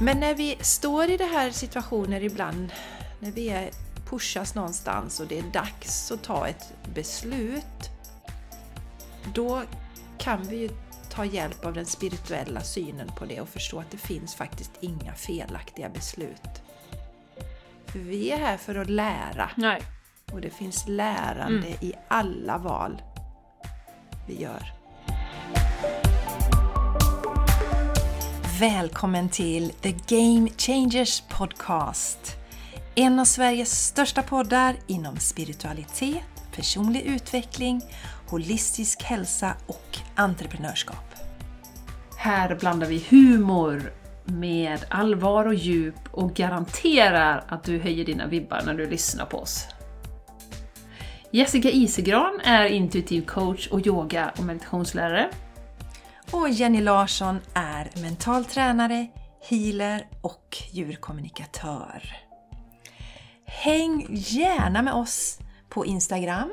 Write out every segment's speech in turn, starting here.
Men när vi står i det här situationer ibland, när vi är pushas någonstans och det är dags att ta ett beslut, då kan vi ju ta hjälp av den spirituella synen på det och förstå att det finns faktiskt inga felaktiga beslut. För vi är här för att lära. Nej. Och det finns lärande mm. i alla val vi gör. Välkommen till The Game Changers Podcast. En av Sveriges största poddar inom spiritualitet, personlig utveckling, holistisk hälsa och entreprenörskap. Här blandar vi humor med allvar och djup och garanterar att du höjer dina vibbar när du lyssnar på oss. Jessica Isegran är intuitiv coach och yoga och meditationslärare. Och Jenny Larsson är mental tränare, healer och djurkommunikatör. Häng gärna med oss på Instagram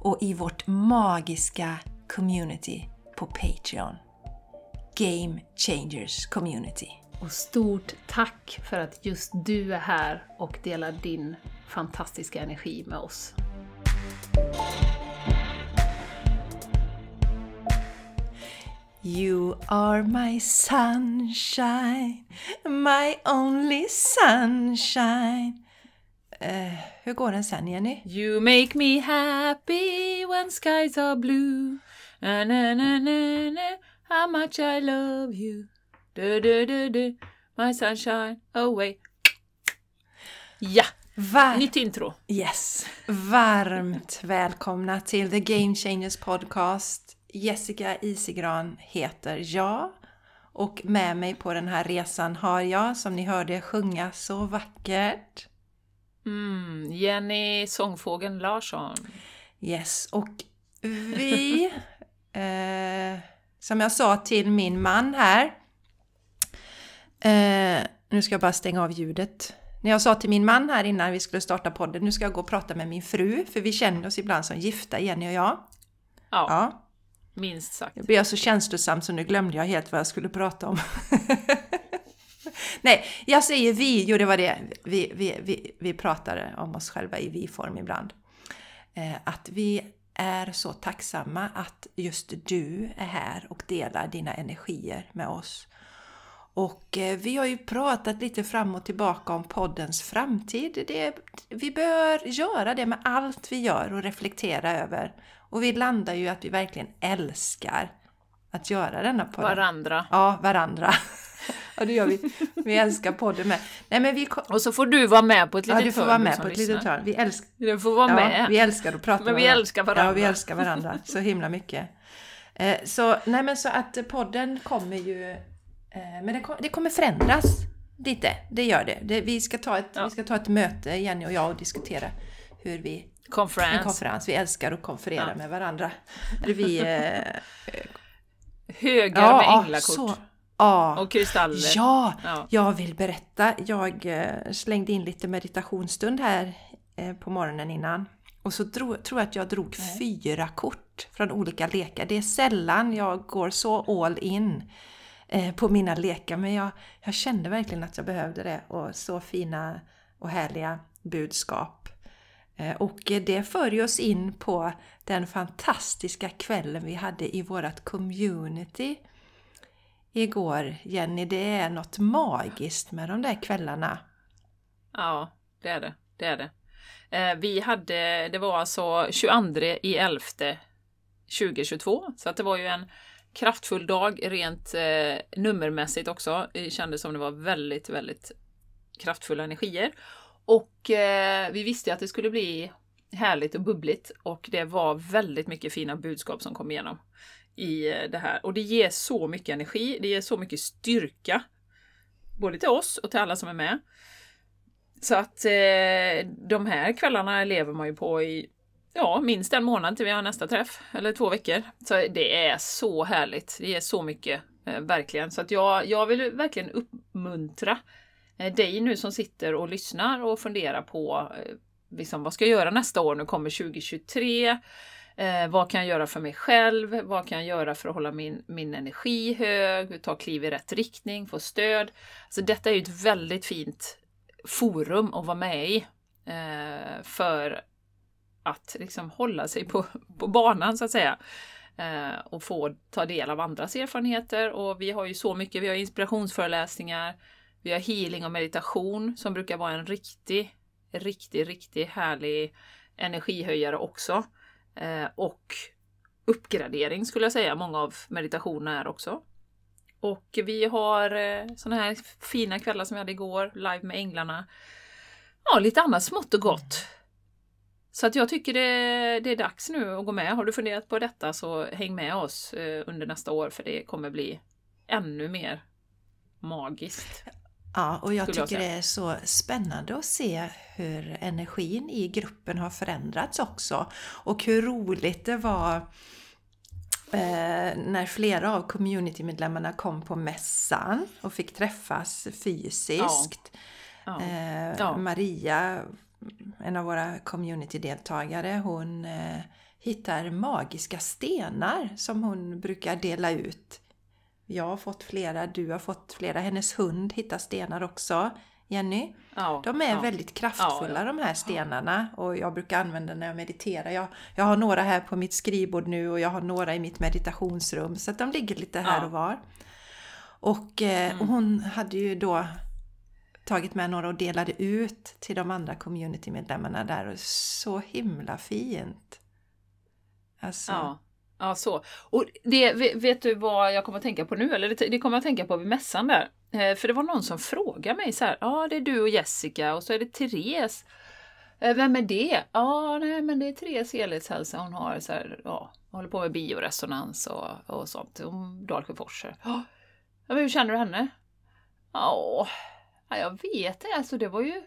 och i vårt magiska community på Patreon. Game Changers Community. Och stort tack för att just du är här och delar din fantastiska energi med oss. You are my sunshine, my only sunshine. Uh, hur går den sen Jenny? You make me happy when skies are blue. Na, na, na, na, na, how much I love you. Du, du, du, du, my sunshine away. Ja! Var Nytt intro. Yes. Varmt välkomna till The Game Changers Podcast. Jessica Isigran heter jag. Och med mig på den här resan har jag, som ni hörde, sjunga så vackert. Mm, Jenny Sångfågeln Larsson. Yes, och vi, eh, som jag sa till min man här, eh, nu ska jag bara stänga av ljudet. När jag sa till min man här innan vi skulle starta podden, nu ska jag gå och prata med min fru, för vi känner oss ibland som gifta, Jenny och jag. Ja, ja minst sagt. Jag blev så känslosam så nu glömde jag helt vad jag skulle prata om. Nej, jag säger vi, jo det var det. Vi, vi, vi, vi pratade om oss själva i vi-form ibland. Eh, att vi är så tacksamma att just du är här och delar dina energier med oss. Och eh, vi har ju pratat lite fram och tillbaka om poddens framtid. Det, vi bör göra det med allt vi gör och reflektera över. Och vi landar ju att vi verkligen älskar att göra denna podd. Varandra. Ja, varandra. Ja, det gör vi. Vi älskar podden med. Nej, men vi Och så får du vara med på ett litet hörn. Ja, du får vara med på ett litet hörn. Vi älskar... Du får vara med. Ja, vi älskar att prata Men vi älskar varandra. Ja, vi älskar varandra så himla mycket. Eh, så, nej men så att podden kommer ju... Eh, men det, kommer förändras lite. Det gör det. det vi, ska ta ett, ja. vi ska ta ett möte, Jenny och jag, och diskutera hur vi... Konferens. En konferens. Vi älskar att konferera ja. med varandra. Vi... Eh, Högar ja, med änglakort. Så, Ja. Och kristaller. Ja, ja, jag vill berätta. Jag eh, slängde in lite meditationsstund här eh, på morgonen innan. Och så drog, tror jag att jag drog Nej. fyra kort från olika lekar. Det är sällan jag går så all in eh, på mina lekar men jag, jag kände verkligen att jag behövde det och så fina och härliga budskap. Eh, och det för oss in på den fantastiska kvällen vi hade i vårt community igår, Jenny. Det är något magiskt med de där kvällarna. Ja, det är det. Det är det. Eh, vi hade, det var alltså 22 i 11 2022, så att det var ju en kraftfull dag rent eh, nummermässigt också. Det kändes som det var väldigt, väldigt kraftfulla energier. Och eh, vi visste att det skulle bli härligt och bubbligt och det var väldigt mycket fina budskap som kom igenom i eh, det här. Och det ger så mycket energi, det ger så mycket styrka. Både till oss och till alla som är med. Så att eh, de här kvällarna lever man ju på i ja, minst en månad till vi har nästa träff, eller två veckor. Så det är så härligt, det ger så mycket, eh, verkligen. Så att jag, jag vill verkligen uppmuntra Eh, dig nu som sitter och lyssnar och funderar på eh, liksom, vad ska jag göra nästa år? Nu kommer 2023. Eh, vad kan jag göra för mig själv? Vad kan jag göra för att hålla min, min energi hög? Ta kliv i rätt riktning, få stöd. Alltså detta är ju ett väldigt fint forum att vara med i. Eh, för att liksom hålla sig på, på banan så att säga. Eh, och få ta del av andras erfarenheter. Och vi har ju så mycket, vi har inspirationsföreläsningar, vi har healing och meditation som brukar vara en riktig, riktig, riktig härlig energihöjare också. Eh, och uppgradering skulle jag säga, många av meditationerna är också. Och vi har eh, sådana här fina kvällar som vi hade igår, live med änglarna. Ja, lite annat smått och gott. Så att jag tycker det, det, är dags nu att gå med. Har du funderat på detta så häng med oss eh, under nästa år för det kommer bli ännu mer magiskt. Ja, och jag tycker jag det är så spännande att se hur energin i gruppen har förändrats också. Och hur roligt det var eh, när flera av communitymedlemmarna kom på mässan och fick träffas fysiskt. Ja. Ja. Eh, ja. Maria, en av våra communitydeltagare, hon eh, hittar magiska stenar som hon brukar dela ut jag har fått flera, du har fått flera. Hennes hund hittar stenar också, Jenny. Ja, de är ja. väldigt kraftfulla ja, de här stenarna och jag brukar använda när jag mediterar. Jag, jag har några här på mitt skrivbord nu och jag har några i mitt meditationsrum så att de ligger lite här och var. Och, eh, mm. och hon hade ju då tagit med några och delade ut till de andra communitymedlemmarna där och så himla fint. Alltså, ja. Så. Och det, vet du vad jag kommer att tänka på nu? Eller det, det kommer jag att tänka på vid mässan där. Eh, för det var någon som frågade mig så här, ja ah, det är du och Jessica och så är det Therese. Eh, Vem är det? Ja, ah, nej men det är Therese helhetshälsa. Hon har så här, ja, håller på med bioresonans och, och sånt. Om Dalsjöforser. Ja, men hur känner du henne? Ja, jag vet det. Alltså det var ju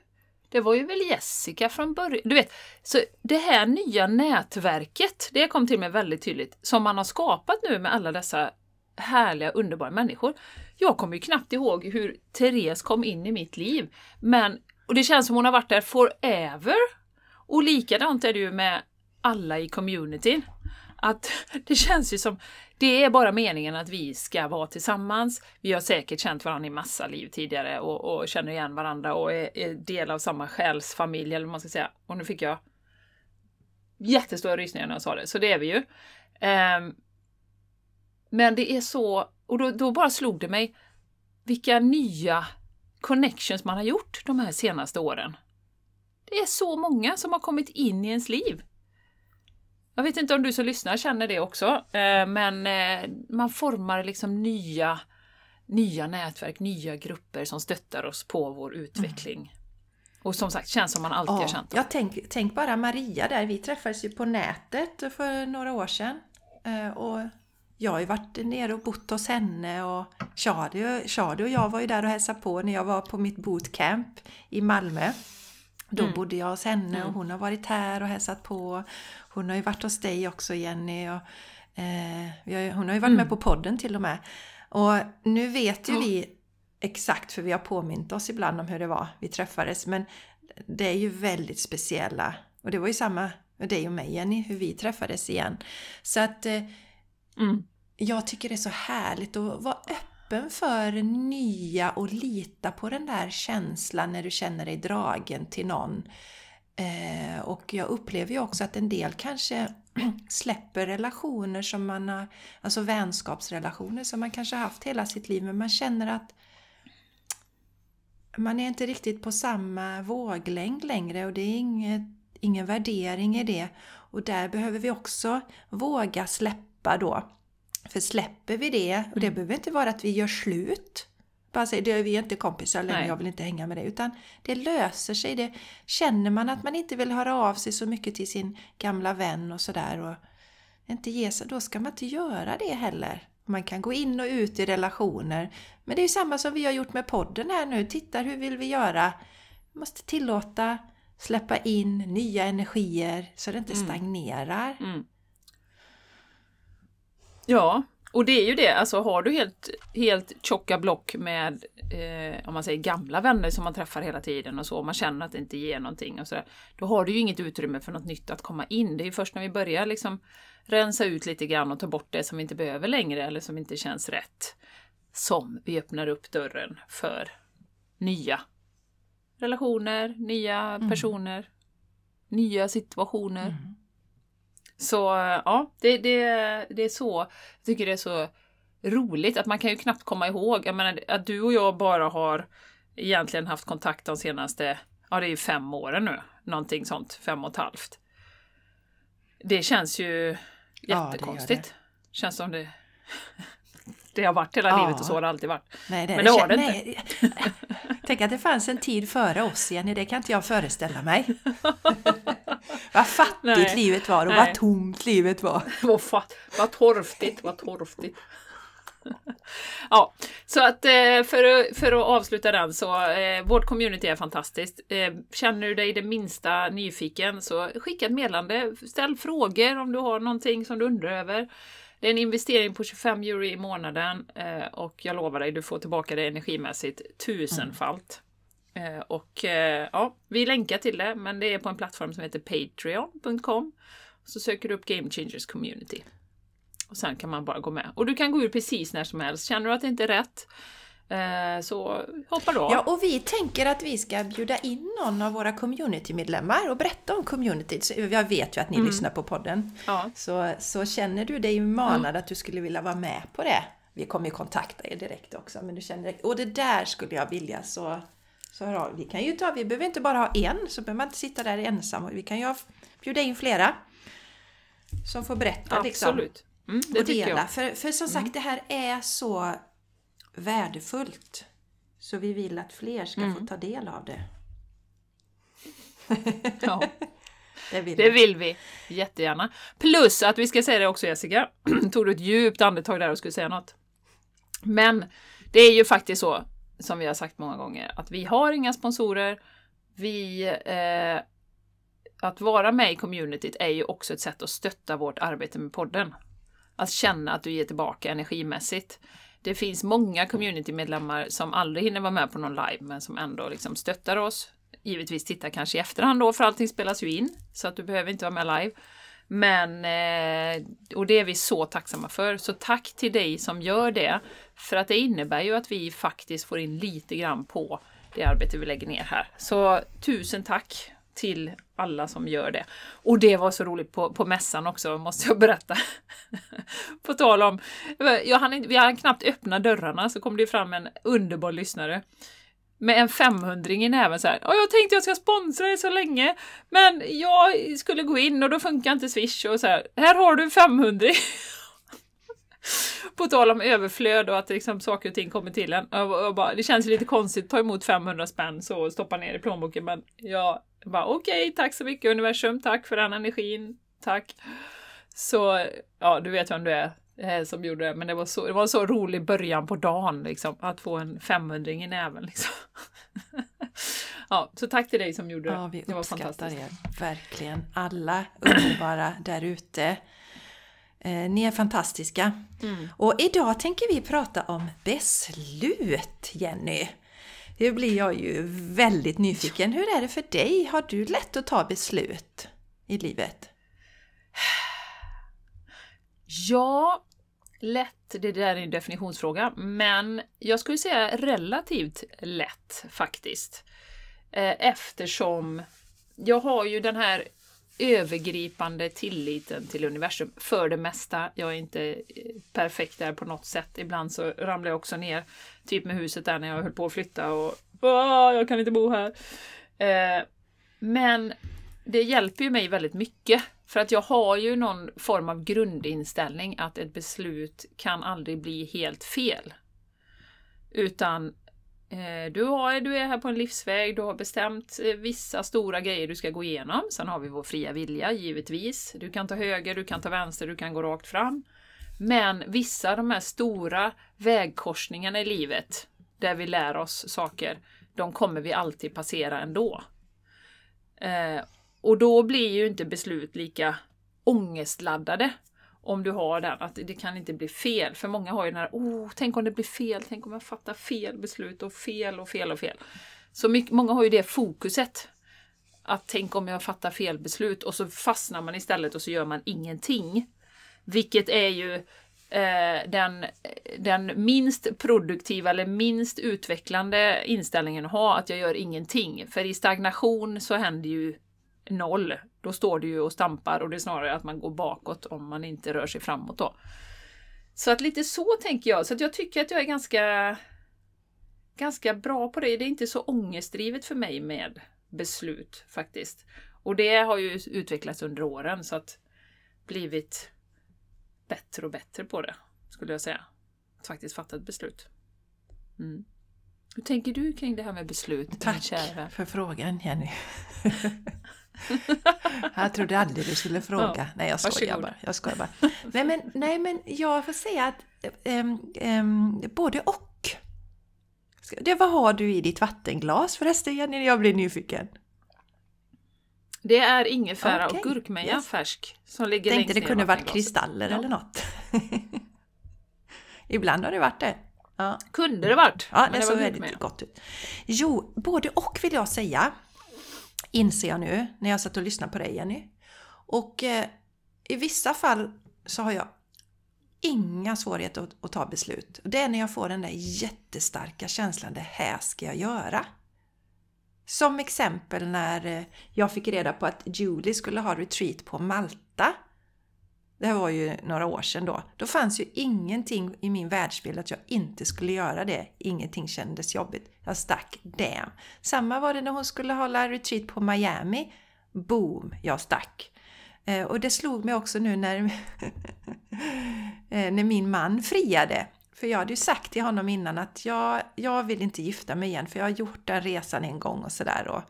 det var ju väl Jessica från början. Du vet, så det här nya nätverket, det kom till mig väldigt tydligt, som man har skapat nu med alla dessa härliga, underbara människor. Jag kommer ju knappt ihåg hur Therese kom in i mitt liv, men och det känns som hon har varit där forever. Och likadant är det ju med alla i communityn. Att det känns ju som, det är bara meningen att vi ska vara tillsammans. Vi har säkert känt varandra i massa liv tidigare och, och känner igen varandra och är, är, del av samma själsfamilj eller vad man ska säga. Och nu fick jag jättestora rysningar när jag sa det, så det är vi ju. Um, men det är så, och då, då bara slog det mig vilka nya connections man har gjort de här senaste åren. Det är så många som har kommit in i ens liv. Jag vet inte om du som lyssnar känner det också, eh, men eh, man formar liksom nya, nya nätverk, nya grupper som stöttar oss på vår utveckling. Mm. Och som sagt, känns som man alltid ja, har känt. Jag tänk, tänk bara Maria där, vi träffades ju på nätet för några år sedan. Eh, och jag har ju varit nere och bott hos henne och Shadi och jag var ju där och hälsade på när jag var på mitt bootcamp i Malmö. Då mm. bodde jag hos henne och mm. hon har varit här och hälsat på. Hon har ju varit hos dig också Jenny. Och, eh, hon har ju varit mm. med på podden till och med. Och nu vet ju vi exakt, för vi har påmint oss ibland om hur det var vi träffades. Men det är ju väldigt speciella. Och det var ju samma med dig och mig Jenny, hur vi träffades igen. Så att eh, mm. jag tycker det är så härligt att vara öppen öppen för nya och lita på den där känslan när du känner dig dragen till någon. Eh, och jag upplever ju också att en del kanske släpper relationer som man har, alltså vänskapsrelationer som man kanske haft hela sitt liv, men man känner att man är inte riktigt på samma våglängd längre och det är inget, ingen värdering i det. Och där behöver vi också våga släppa då. För släpper vi det, och det mm. behöver inte vara att vi gör slut, bara säger vi är inte kompisar längre, jag vill inte hänga med dig. Utan det löser sig. Det, känner man att man inte vill höra av sig så mycket till sin gamla vän och sådär och inte ge sig, då ska man inte göra det heller. Man kan gå in och ut i relationer. Men det är samma som vi har gjort med podden här nu. Titta, hur vill vi göra? Vi måste tillåta släppa in nya energier så det inte mm. stagnerar. Mm. Ja, Och det är ju det, alltså har du helt, helt tjocka block med eh, om man säger gamla vänner som man träffar hela tiden och så, och man känner att det inte ger någonting och så där, Då har du ju inget utrymme för något nytt att komma in. Det är ju först när vi börjar liksom rensa ut lite grann och ta bort det som vi inte behöver längre eller som inte känns rätt. Som vi öppnar upp dörren för nya relationer, nya mm. personer, nya situationer. Mm. Så ja, det, det, det är så. Jag tycker det är så roligt att man kan ju knappt komma ihåg. Jag menar, att du och jag bara har egentligen haft kontakt de senaste, ja det är ju fem åren nu. Någonting sånt, fem och ett halvt. Det känns ju jättekonstigt. Ja, det det. Känns som det det har varit hela ja. livet och så har det alltid varit. Nej, det Men det har det inte. Tänk att det fanns en tid före oss Jenny, det kan inte jag föreställa mig. vad fattigt Nej. livet var och Nej. vad tomt livet var. vad, fatt, vad torftigt, vad torftigt ja, så att eh, för, att, för att avsluta den så eh, vårt community är fantastiskt. Eh, känner du dig det minsta nyfiken så skicka ett meddelande. Ställ frågor om du har någonting som du undrar över. Det är en investering på 25 euro i månaden och jag lovar dig, du får tillbaka det energimässigt tusenfalt. Mm. Och ja, vi länkar till det, men det är på en plattform som heter Patreon.com. Så söker du upp Game Changers Community. Och sen kan man bara gå med. Och du kan gå ur precis när som helst. Känner du att det inte är rätt, Eh, så hoppa då. Ja, och vi tänker att vi ska bjuda in någon av våra communitymedlemmar och berätta om communityt. Jag vet ju att ni mm. lyssnar på podden. Ja. Så, så känner du dig manad mm. att du skulle vilja vara med på det. Vi kommer ju kontakta er direkt också. Men du känner direkt, och det där skulle jag vilja så, så hör av. Vi kan ju ta, vi behöver inte bara ha en, så behöver man inte sitta där ensam. Vi kan ju bjuda in flera. Som får berätta. Absolut. Liksom. Mm, det och dela. För, för som sagt, mm. det här är så värdefullt. Så vi vill att fler ska mm. få ta del av det. ja. Det vill, det vill vi jättegärna. Plus att vi ska säga det också Jessica, tog du ett djupt andetag där och skulle säga något. Men det är ju faktiskt så, som vi har sagt många gånger, att vi har inga sponsorer. Vi, eh, att vara med i communityt är ju också ett sätt att stötta vårt arbete med podden. Att känna att du ger tillbaka energimässigt det finns många communitymedlemmar som aldrig hinner vara med på någon live, men som ändå liksom stöttar oss. Givetvis tittar kanske i efterhand då, för allting spelas ju in, så att du behöver inte vara med live. Men, eh, och det är vi så tacksamma för. Så tack till dig som gör det. För att det innebär ju att vi faktiskt får in lite grann på det arbete vi lägger ner här. Så tusen tack till alla som gör det. Och det var så roligt på, på mässan också, måste jag berätta. på tal om, jag hann vi hann knappt öppna dörrarna så kom det fram en underbar lyssnare med en 500 i näven så här. Och jag tänkte jag ska sponsra dig så länge, men jag skulle gå in och då funkar inte Swish och så här. Här har du 500 på tal om överflöd och att liksom saker och ting kommer till en. Jag bara, det känns lite konstigt att ta emot 500 spänn så och stoppa ner i plånboken men jag bara okej, okay, tack så mycket universum, tack för den energin, tack. Så ja, du vet vem du är eh, som gjorde det, men det var, så, det var en så rolig början på dagen liksom, att få en 500 i näven. Liksom. ja, så tack till dig som gjorde det. Ja, vi det var fantastiskt. er verkligen. Alla underbara där ute. Eh, ni är fantastiska. Mm. Och idag tänker vi prata om beslut, Jenny. Det blir jag ju väldigt nyfiken. Hur är det för dig? Har du lätt att ta beslut i livet? Ja, lätt, det där är en definitionsfråga, men jag skulle säga relativt lätt faktiskt. Eh, eftersom jag har ju den här övergripande tilliten till universum för det mesta. Jag är inte eh, perfekt där på något sätt. Ibland så ramlar jag också ner, typ med huset där när jag höll på att flytta och jag kan inte bo här. Eh, men det hjälper ju mig väldigt mycket för att jag har ju någon form av grundinställning att ett beslut kan aldrig bli helt fel. Utan Eh, du, har, du är här på en livsväg, du har bestämt eh, vissa stora grejer du ska gå igenom. Sen har vi vår fria vilja, givetvis. Du kan ta höger, du kan ta vänster, du kan gå rakt fram. Men vissa av de här stora vägkorsningarna i livet, där vi lär oss saker, de kommer vi alltid passera ändå. Eh, och då blir ju inte beslut lika ångestladdade om du har den, att det kan inte bli fel. För många har ju den här, oh, tänk om det blir fel, tänk om jag fattar fel beslut och fel och fel och fel. Så mycket, många har ju det fokuset. Att tänk om jag fattar fel beslut och så fastnar man istället och så gör man ingenting. Vilket är ju eh, den, den minst produktiva eller minst utvecklande inställningen att ha, att jag gör ingenting. För i stagnation så händer ju noll. Då står du ju och stampar och det är snarare att man går bakåt om man inte rör sig framåt då. Så att lite så tänker jag. Så att jag tycker att jag är ganska, ganska bra på det. Det är inte så ångestdrivet för mig med beslut faktiskt. Och det har ju utvecklats under åren så att blivit bättre och bättre på det, skulle jag säga. Att faktiskt fatta ett beslut. Mm. Hur tänker du kring det här med beslut? Tack för frågan Jenny. jag trodde aldrig du skulle fråga. Ja, nej, jag skojar bara. Jag skojar bara. nej, men, nej, men jag får säga att ähm, ähm, både och. Det, vad har du i ditt vattenglas förresten Jenny? Jag blir nyfiken. Det är ingefära okay. och gurkmeja yes. färsk. Som ligger Tänkte det kunde varit kristaller ja. eller något. Ibland har det varit det. Ja. Kunde det varit. Ja, det, det såg väldigt gott ut. Jo, både och vill jag säga. Inser jag nu när jag satt och lyssnade på dig Jenny. Och eh, i vissa fall så har jag inga svårigheter att, att, ta beslut. Det är när jag får den där jättestarka känslan, det här ska jag göra. Som exempel när eh, jag fick reda på att Julie skulle ha retreat på Malta. Det här var ju några år sedan då. Då fanns ju ingenting i min världsbild att jag inte skulle göra det. Ingenting kändes jobbigt. Jag stack damn. Samma var det när hon skulle hålla retreat på Miami. Boom, jag stack. Eh, och det slog mig också nu när, eh, när min man friade. För jag hade ju sagt till honom innan att jag, jag vill inte gifta mig igen för jag har gjort den resan en gång och sådär.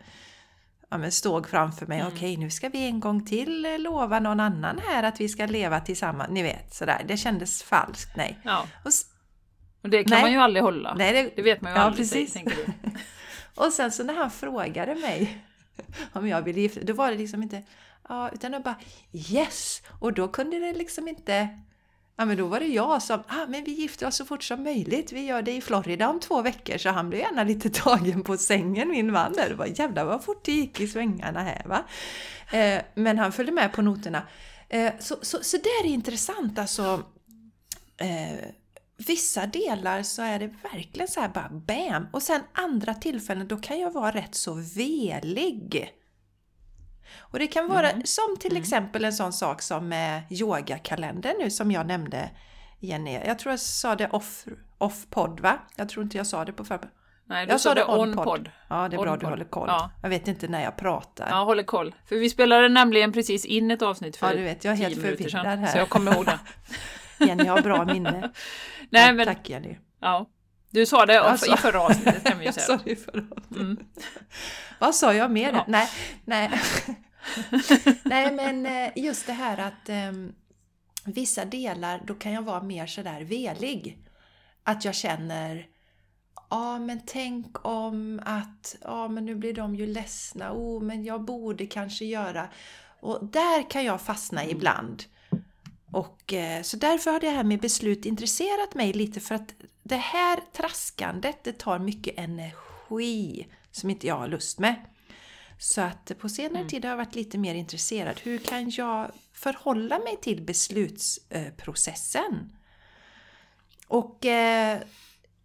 Ja, men stod framför mig, mm. okej nu ska vi en gång till lova någon annan här att vi ska leva tillsammans. Ni vet sådär, det kändes falskt, nej. Ja. Och, och det kan nej. man ju aldrig hålla. Nej, det, det vet man ju ja, aldrig, precis. tänker du. och sen så när han frågade mig om jag ville gifta då var det liksom inte, ja, utan då bara yes! Och då kunde det liksom inte Ja, men då var det jag som, ah, men vi gifter oss så fort som möjligt. Vi gör det i Florida om två veckor. Så han blev gärna lite tagen på sängen, min man där. Det var jävlar vad fort det gick i svängarna här va. Eh, men han följde med på noterna. Eh, så, så, så det är intressant alltså. Eh, vissa delar så är det verkligen så här bara BAM! Och sen andra tillfällen då kan jag vara rätt så velig. Och det kan vara mm. som till mm. exempel en sån sak som yogakalendern nu som jag nämnde Jenny. Jag tror jag sa det off, off podd va? Jag tror inte jag sa det på förr. Nej, du jag sa det on podd. Ja, det är on bra du håller koll. Ja. Jag vet inte när jag pratar. Ja, håller koll. För vi spelade nämligen precis in ett avsnitt för Ja, du vet, jag är helt förvirrad här. Så jag kommer ihåg det. Jenny har bra minne. Nej, men, tack Jenny. Ja, du sa det alltså, i förra avsnittet kan vi ju säga. Jag sa det i förra avsnittet. Mm. Vad sa jag mer? Ja. Nej, nej. Nej, men eh, just det här att um, vissa delar, då kan jag vara mer sådär velig. Att jag känner Ja, men tänk om att, ja men nu blir de ju ledsna, oh men jag borde kanske göra. Och där kan jag fastna mm. ibland. Och eh, så därför har det här med beslut intresserat mig lite för att det här traskandet, det tar mycket energi som inte jag har lust med. Så att på senare mm. tid har jag varit lite mer intresserad. Hur kan jag förhålla mig till beslutsprocessen? Och eh,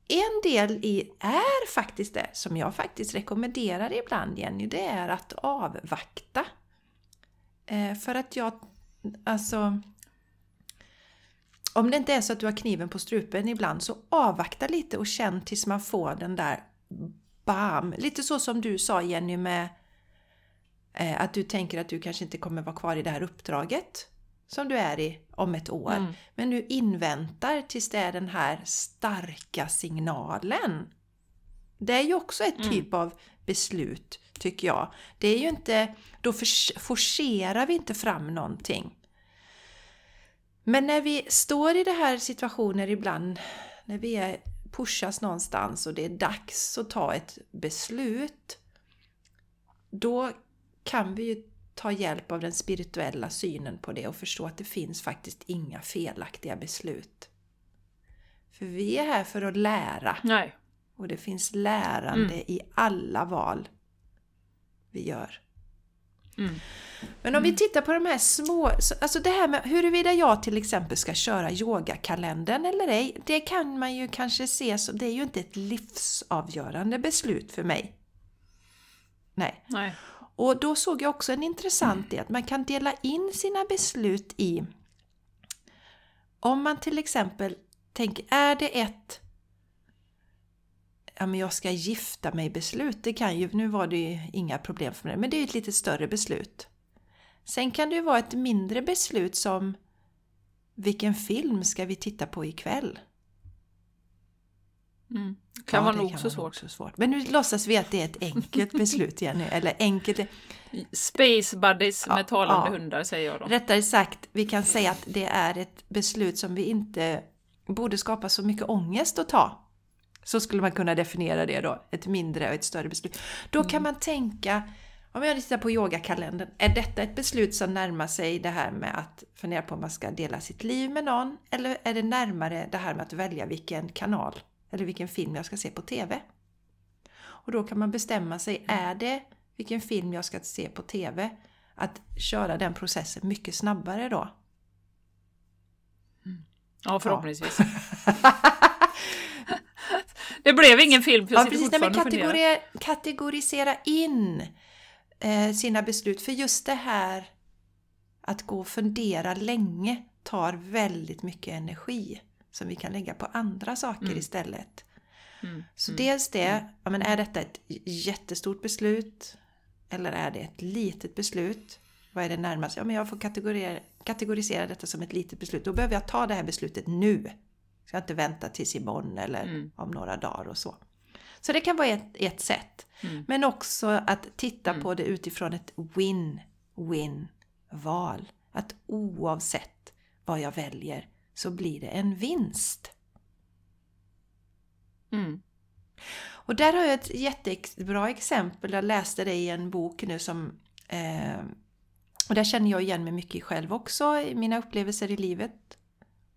en del i är faktiskt det som jag faktiskt rekommenderar ibland Jenny, det är att avvakta. Eh, för att jag, alltså om det inte är så att du har kniven på strupen ibland så avvakta lite och känn tills man får den där bam! Lite så som du sa Jenny med Eh, att du tänker att du kanske inte kommer vara kvar i det här uppdraget som du är i om ett år. Mm. Men du inväntar tills det är den här starka signalen. Det är ju också ett mm. typ av beslut, tycker jag. Det är ju inte, då forcerar vi inte fram någonting. Men när vi står i det här situationer ibland, när vi är, pushas någonstans och det är dags att ta ett beslut, då kan vi ju ta hjälp av den spirituella synen på det och förstå att det finns faktiskt inga felaktiga beslut. För vi är här för att lära. Nej. Och det finns lärande mm. i alla val vi gör. Mm. Men om vi tittar på de här små, alltså det här med huruvida jag till exempel ska köra yogakalendern eller ej, det kan man ju kanske se som, det är ju inte ett livsavgörande beslut för mig. Nej. Nej. Och då såg jag också en intressant del, att man kan dela in sina beslut i om man till exempel tänker, är det ett ja men jag ska gifta mig beslut, det kan ju, nu var det ju inga problem för mig, men det är ju ett lite större beslut. Sen kan det ju vara ett mindre beslut som vilken film ska vi titta på ikväll? Mm. Kan ja, vara nog så svårt. Men nu låtsas vi att det är ett enkelt beslut igen nu, eller enkelt... Space buddies ja, med talande ja. hundar säger jag då. Rättare sagt, vi kan säga att det är ett beslut som vi inte borde skapa så mycket ångest att ta. Så skulle man kunna definiera det då, ett mindre och ett större beslut. Då kan mm. man tänka, om jag tittar på yogakalendern, är detta ett beslut som närmar sig det här med att fundera på om man ska dela sitt liv med någon? Eller är det närmare det här med att välja vilken kanal eller vilken film jag ska se på TV? Och då kan man bestämma sig, är det vilken film jag ska se på TV? Att köra den processen mycket snabbare då. Mm. Ja, förhoppningsvis. Ja. Det blev ingen film, för jag ja, precis. Nej, men kategorisera, kategorisera in eh, sina beslut. För just det här att gå och fundera länge tar väldigt mycket energi som vi kan lägga på andra saker mm. istället. Mm. Så mm. dels det, mm. ja, men är detta ett jättestort beslut? Eller är det ett litet beslut? Vad är det närmast? Ja, men jag får kategorisera, kategorisera detta som ett litet beslut. Då behöver jag ta det här beslutet nu. Ska inte vänta tills imorgon eller mm. om några dagar och så. Så det kan vara ett, ett sätt. Mm. Men också att titta mm. på det utifrån ett win-win val. Att oavsett vad jag väljer så blir det en vinst. Mm. Och där har jag ett jättebra exempel. Jag läste det i en bok nu som eh, och där känner jag igen mig mycket själv också i mina upplevelser i livet.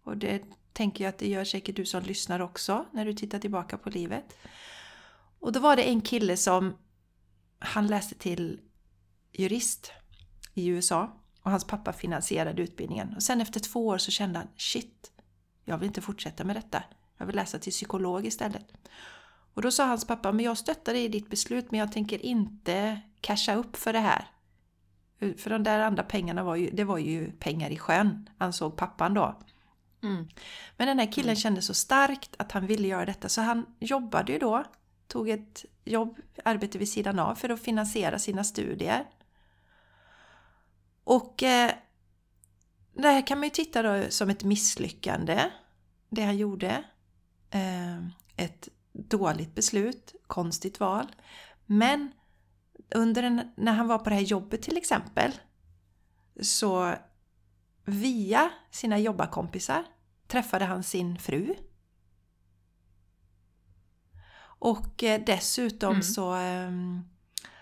Och det tänker jag att det gör säkert du som lyssnar också när du tittar tillbaka på livet. Och då var det en kille som han läste till jurist i USA och hans pappa finansierade utbildningen. Och sen efter två år så kände han shit, jag vill inte fortsätta med detta. Jag vill läsa till psykolog istället. Och då sa hans pappa, men jag stöttar dig i ditt beslut men jag tänker inte casha upp för det här. För de där andra pengarna var ju, det var ju pengar i sjön, ansåg pappan då. Mm. Men den här killen mm. kände så starkt att han ville göra detta så han jobbade ju då, tog ett jobb, arbete vid sidan av för att finansiera sina studier. Och eh, det här kan man ju titta då som ett misslyckande, det han gjorde. Eh, ett dåligt beslut, konstigt val. Men under en, när han var på det här jobbet till exempel så via sina jobbarkompisar träffade han sin fru. Och eh, dessutom mm. så um,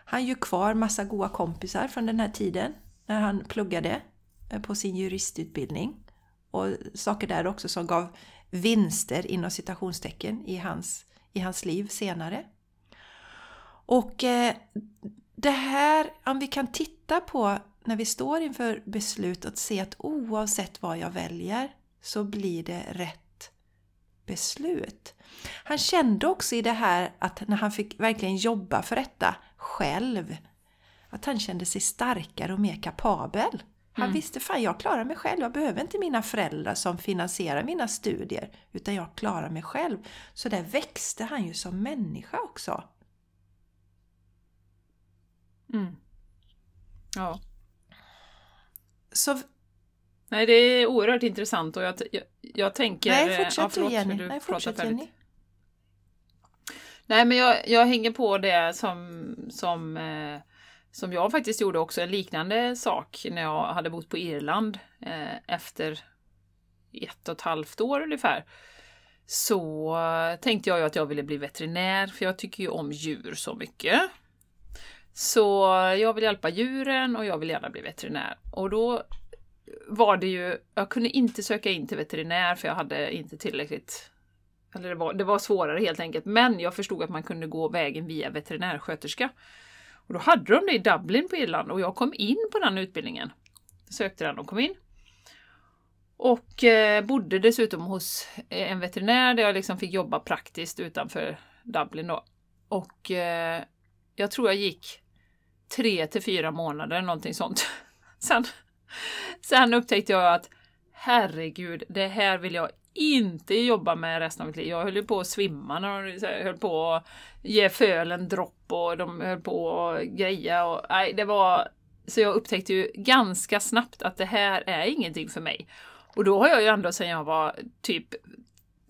han ju kvar massa goda kompisar från den här tiden när han pluggade eh, på sin juristutbildning. Och saker där också som gav vinster inom citationstecken i hans, i hans liv senare. Och eh, det här, om vi kan titta på när vi står inför beslut att se att oavsett vad jag väljer så blir det rätt beslut. Han kände också i det här att när han fick verkligen jobba för detta själv, att han kände sig starkare och mer kapabel. Han mm. visste fan jag klarar mig själv, jag behöver inte mina föräldrar som finansierar mina studier, utan jag klarar mig själv. Så där växte han ju som människa också. Mm. Ja. Så... Nej, det är oerhört intressant och jag, jag, jag tänker... Nej, fortsätt ja, förlåt, Jenny. Du Nej, fortsätt Jenny. Nej, men jag, jag hänger på det som, som, eh, som jag faktiskt gjorde också, en liknande sak när jag hade bott på Irland eh, efter ett och ett halvt år ungefär. Så tänkte jag ju att jag ville bli veterinär, för jag tycker ju om djur så mycket. Så jag vill hjälpa djuren och jag vill gärna bli veterinär. Och då var det ju, jag kunde inte söka in till veterinär för jag hade inte tillräckligt eller det var, det var svårare helt enkelt, men jag förstod att man kunde gå vägen via veterinärsköterska. Och då hade de det i Dublin på Irland och jag kom in på den utbildningen. sökte den och kom in. Och eh, bodde dessutom hos eh, en veterinär där jag liksom fick jobba praktiskt utanför Dublin då. Och eh, jag tror jag gick tre till fyra månader, någonting sånt. sen, sen upptäckte jag att herregud, det här vill jag inte jobba med resten av mitt liv. Jag höll ju på att svimma när de höll på att ge fölen dropp och de höll på att greja. Och, nej, det var, så jag upptäckte ju ganska snabbt att det här är ingenting för mig. Och då har jag ju ändå sedan jag var typ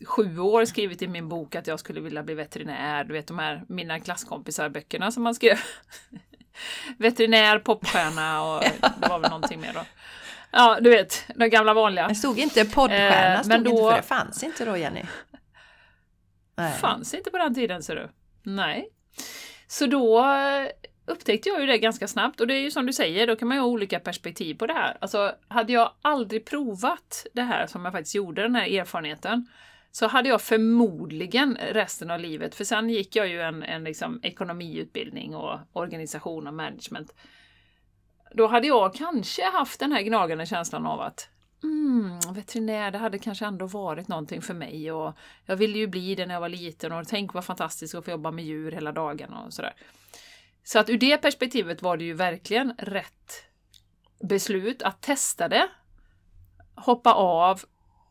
sju år skrivit i min bok att jag skulle vilja bli veterinär. Du vet de här mina klasskompisar böckerna som man skrev. veterinär, popstjärna och det var väl någonting mer då. Ja, du vet, de gamla vanliga. Det stod inte poddstjärna, eh, men då... inte för det fanns inte då Jenny. Nej. Fanns inte på den tiden ser du. Nej. Så då upptäckte jag ju det ganska snabbt och det är ju som du säger, då kan man ju ha olika perspektiv på det här. Alltså, hade jag aldrig provat det här som jag faktiskt gjorde, den här erfarenheten, så hade jag förmodligen resten av livet, för sen gick jag ju en, en liksom ekonomiutbildning och organisation och management. Då hade jag kanske haft den här gnagande känslan av att Mm, veterinär, det hade kanske ändå varit någonting för mig och jag ville ju bli det när jag var liten och tänk vad fantastiskt att få jobba med djur hela dagen och sådär. Så att ur det perspektivet var det ju verkligen rätt beslut att testa det, hoppa av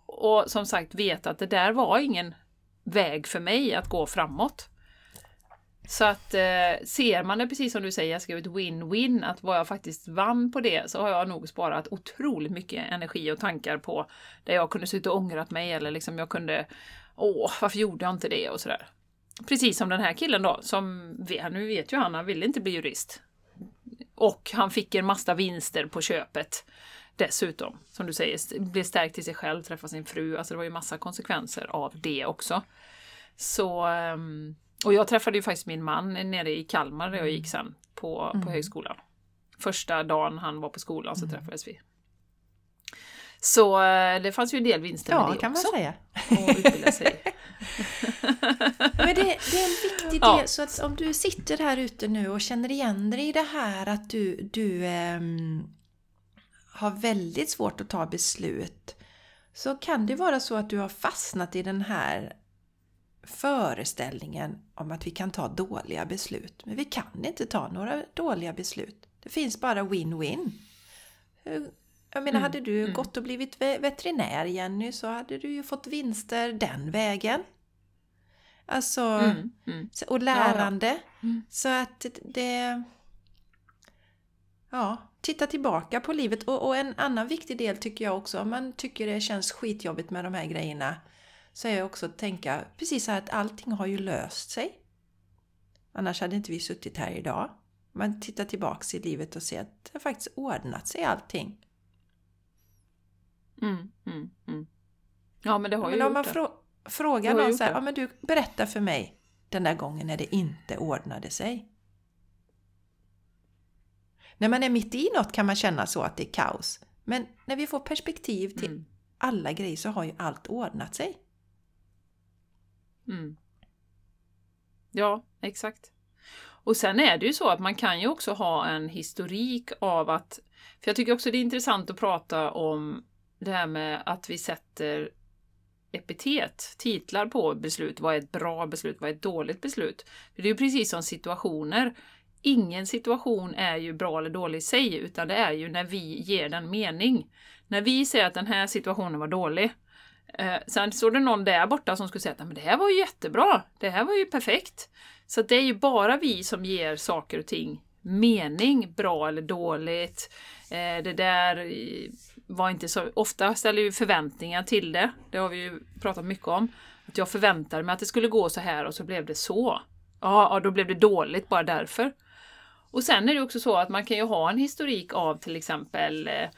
och som sagt veta att det där var ingen väg för mig att gå framåt. Så att eh, ser man det precis som du säger, jag skrev ett win-win, att vad jag faktiskt vann på det, så har jag nog sparat otroligt mycket energi och tankar på där jag kunde sitta och ångrat mig eller liksom jag kunde, åh, varför gjorde jag inte det och sådär. Precis som den här killen då, som, nu vet ju han, han ville inte bli jurist. Och han fick en massa vinster på köpet dessutom. Som du säger, blev stärkt till sig själv, träffa sin fru, alltså det var ju massa konsekvenser av det också. Så um, och jag träffade ju faktiskt min man nere i Kalmar där jag gick sen på, mm. på högskolan. Första dagen han var på skolan så mm. träffades vi. Så eh, det fanns ju en del vinster ja, med det kan också. man säga. Och utbilda sig. Men det, det, är en viktig del, ja. så att om du sitter här ute nu och känner igen dig i det här att du, du ähm, har väldigt svårt att ta beslut så kan det vara så att du har fastnat i den här föreställningen om att vi kan ta dåliga beslut. Men vi kan inte ta några dåliga beslut. Det finns bara win-win. Jag menar, mm, hade du mm. gått och blivit veterinär Jenny så hade du ju fått vinster den vägen. Alltså, mm, mm. och lärande. Ja, ja. Mm. Så att det... Ja, titta tillbaka på livet. Och, och, en annan viktig del tycker jag också, om man tycker det känns skitjobbigt med de här grejerna, så är jag också att tänka precis så här att allting har ju löst sig. Annars hade inte vi suttit här idag. Man tittar tillbaks i livet och ser att det har faktiskt ordnat sig allting. Mm, mm, mm. Ja men det har ja, ju men gjort man det. Frå frågar någon så här, ja men du berätta för mig den där gången när det inte ordnade sig. När man är mitt i något kan man känna så att det är kaos. Men när vi får perspektiv till mm. alla grejer så har ju allt ordnat sig. Mm. Ja, exakt. Och sen är det ju så att man kan ju också ha en historik av att, för jag tycker också det är intressant att prata om det här med att vi sätter epitet, titlar på beslut. Vad är ett bra beslut? Vad är ett dåligt beslut? För det är ju precis som situationer. Ingen situation är ju bra eller dålig i sig, utan det är ju när vi ger den mening. När vi säger att den här situationen var dålig, Eh, sen står det någon där borta som skulle säga att men det här var ju jättebra, det här var ju perfekt. Så det är ju bara vi som ger saker och ting mening, bra eller dåligt. Eh, det där eh, var inte så... Ofta ställer ju förväntningar till det. Det har vi ju pratat mycket om. Att jag förväntade mig att det skulle gå så här och så blev det så. Ja, ja då blev det dåligt bara därför. Och sen är det också så att man kan ju ha en historik av till exempel eh,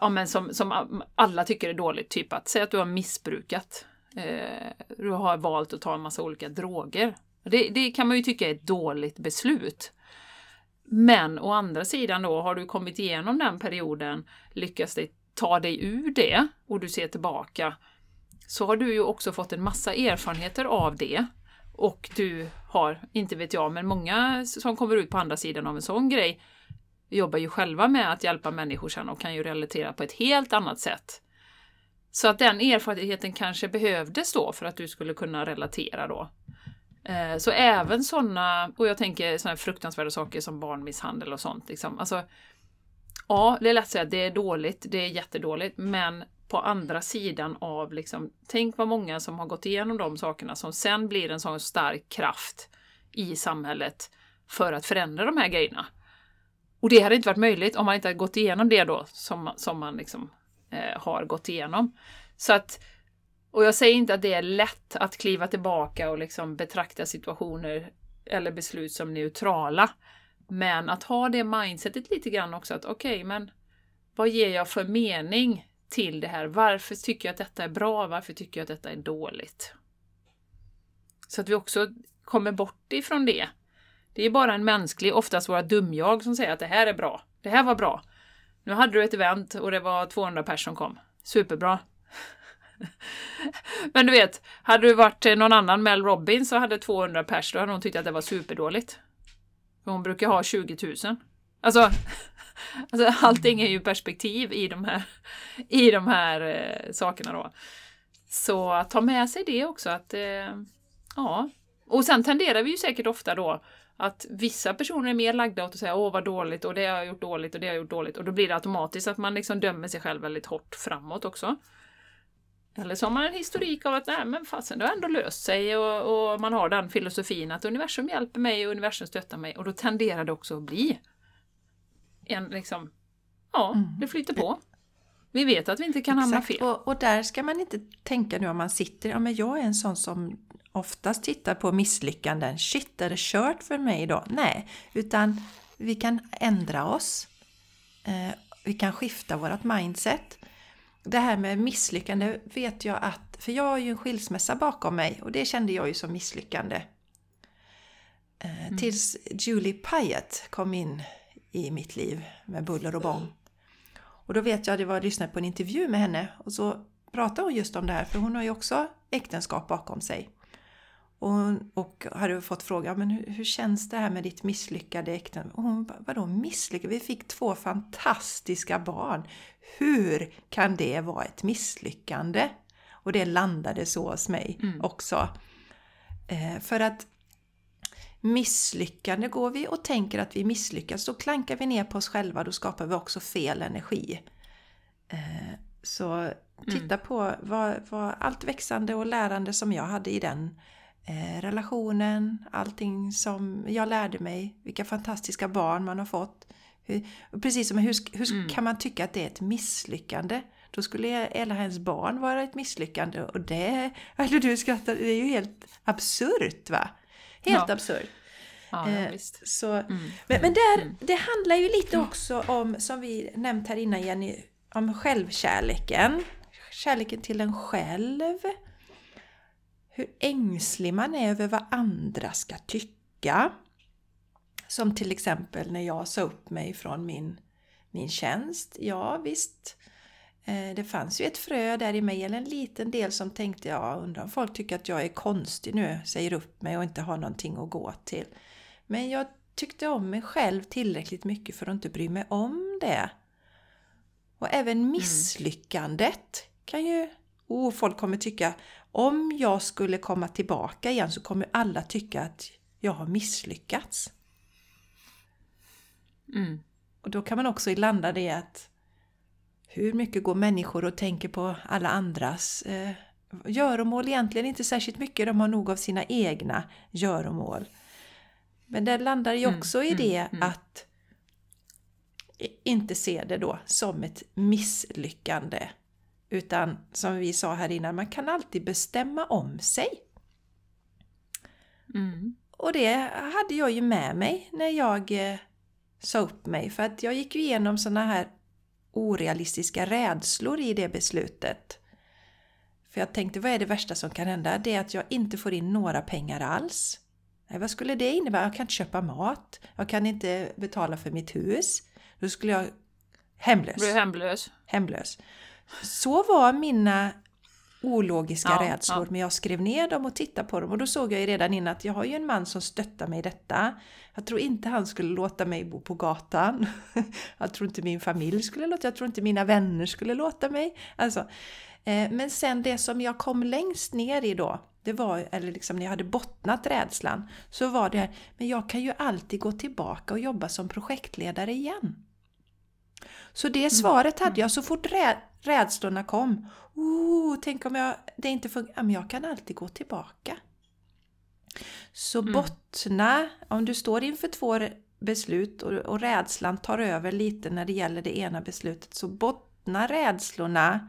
ja, men som, som alla tycker är dåligt. Typ att säga att du har missbrukat. Eh, du har valt att ta en massa olika droger. Det, det kan man ju tycka är ett dåligt beslut. Men å andra sidan då, har du kommit igenom den perioden, lyckats ta dig ur det och du ser tillbaka, så har du ju också fått en massa erfarenheter av det. Och du har, inte vet jag, men många som kommer ut på andra sidan av en sån grej jobbar ju själva med att hjälpa människor sen och kan ju relatera på ett helt annat sätt. Så att den erfarenheten kanske behövdes då för att du skulle kunna relatera då. Eh, så även sådana, och jag tänker sådana fruktansvärda saker som barnmisshandel och sånt. Liksom. Alltså, ja, det är lätt att säga att det är dåligt, det är jättedåligt, men på andra sidan av liksom, tänk vad många som har gått igenom de sakerna som sen blir en sån stark kraft i samhället för att förändra de här grejerna. Och det hade inte varit möjligt om man inte hade gått igenom det då som, som man liksom, eh, har gått igenom. Så att, och jag säger inte att det är lätt att kliva tillbaka och liksom betrakta situationer eller beslut som neutrala. Men att ha det mindsetet lite grann också att okej, okay, men vad ger jag för mening till det här? Varför tycker jag att detta är bra? Varför tycker jag att detta är dåligt? Så att vi också kommer bort ifrån det. Det är bara en mänsklig, oftast våra dumjag, som säger att det här är bra. Det här var bra. Nu hade du ett event och det var 200 personer som kom. Superbra. Men du vet, hade du varit någon annan Mel Robbins och hade 200 pers, då hade hon tyckt att det var superdåligt. För hon brukar ha 20 000. Alltså, alltså allting är ju perspektiv i de här, i de här eh, sakerna då. Så ta med sig det också att, eh, ja. Och sen tenderar vi ju säkert ofta då att vissa personer är mer lagda åt att säga åh vad dåligt och det har jag gjort dåligt och det har jag gjort dåligt och då blir det automatiskt att man liksom dömer sig själv väldigt hårt framåt också. Eller så har man en historik av att nej men fasen det har ändå löst sig och, och, man har den filosofin att universum hjälper mig och universum stöttar mig och då tenderar det också att bli en liksom, ja, mm. det flyter på. Vi vet att vi inte kan Exakt. hamna fel. Och, och, där ska man inte tänka nu om man sitter, ja men jag är en sån som oftast tittar på misslyckanden. Shit, är det kört för mig då? Nej, utan vi kan ändra oss. Eh, vi kan skifta vårt mindset. Det här med misslyckande vet jag att, för jag har ju en skilsmässa bakom mig och det kände jag ju som misslyckande. Eh, mm. Tills Julie Pyatt kom in i mitt liv med buller och bång. Och då vet jag, att jag var lyssnade på en intervju med henne och så pratade hon just om det här för hon har ju också äktenskap bakom sig. Och, och hade fått fråga, men hur, hur, känns det här med ditt misslyckade äktenskap? Och hon vadå misslyckade? Vi fick två fantastiska barn. Hur kan det vara ett misslyckande? Och det landade så hos mig mm. också. Eh, för att misslyckande går vi och tänker att vi misslyckas, då klankar vi ner på oss själva, då skapar vi också fel energi. Eh, så titta mm. på vad, vad allt växande och lärande som jag hade i den eh, relationen, allting som jag lärde mig, vilka fantastiska barn man har fått. Hur, precis som hur, hur mm. kan man tycka att det är ett misslyckande? Då skulle alla hennes barn vara ett misslyckande och det, eller du skrattar, det är ju helt absurt va? Helt ja. absurt. Ja, eh, så, mm. Men, men där, mm. det handlar ju lite också om, som vi nämnt här innan Jenny, om självkärleken. Kärleken till en själv hur ängslig man är över vad andra ska tycka. Som till exempel när jag sa upp mig från min, min tjänst. Ja visst, det fanns ju ett frö där i mig, eller en liten del som tänkte ja, undrar om folk tycker att jag är konstig nu, säger upp mig och inte har någonting att gå till. Men jag tyckte om mig själv tillräckligt mycket för att inte bry mig om det. Och även mm. misslyckandet kan ju... Oh, folk kommer tycka om jag skulle komma tillbaka igen så kommer alla tycka att jag har misslyckats. Mm. Och då kan man också landa det att hur mycket går människor och tänker på alla andras eh, göromål? Egentligen inte särskilt mycket, de har nog av sina egna göromål. Men det landar ju mm, också mm, i det mm, att inte se det då som ett misslyckande utan som vi sa här innan, man kan alltid bestämma om sig. Mm. Och det hade jag ju med mig när jag eh, sa upp mig. För att jag gick igenom sådana här orealistiska rädslor i det beslutet. För jag tänkte, vad är det värsta som kan hända? Det är att jag inte får in några pengar alls. Nej, vad skulle det innebära? Jag kan inte köpa mat. Jag kan inte betala för mitt hus. Då skulle jag hemlös. Blir hemlös. Hemlös. Så var mina ologiska Ja, rädslor, ja. men jag skrev ner dem och tittade på dem och då såg jag ju redan innan att jag har ju en man som stöttar mig i detta. Jag tror inte han skulle låta mig bo på gatan. Jag tror inte min familj skulle låta, jag tror inte mina vänner skulle låta mig. Alltså, eh, men sen det som jag kom längst ner i då, det var, eller liksom när jag hade bottnat rädslan, så var det här, men jag kan ju alltid gå tillbaka och jobba som projektledare igen. Så det svaret hade jag så fort rä rädslorna kom. Oh, tänk om jag, det inte funkar, men jag kan alltid gå tillbaka. Så Mm. bottna, om du står inför två beslut och, och rädslan tar över lite när det gäller det ena beslutet, så bottna rädslorna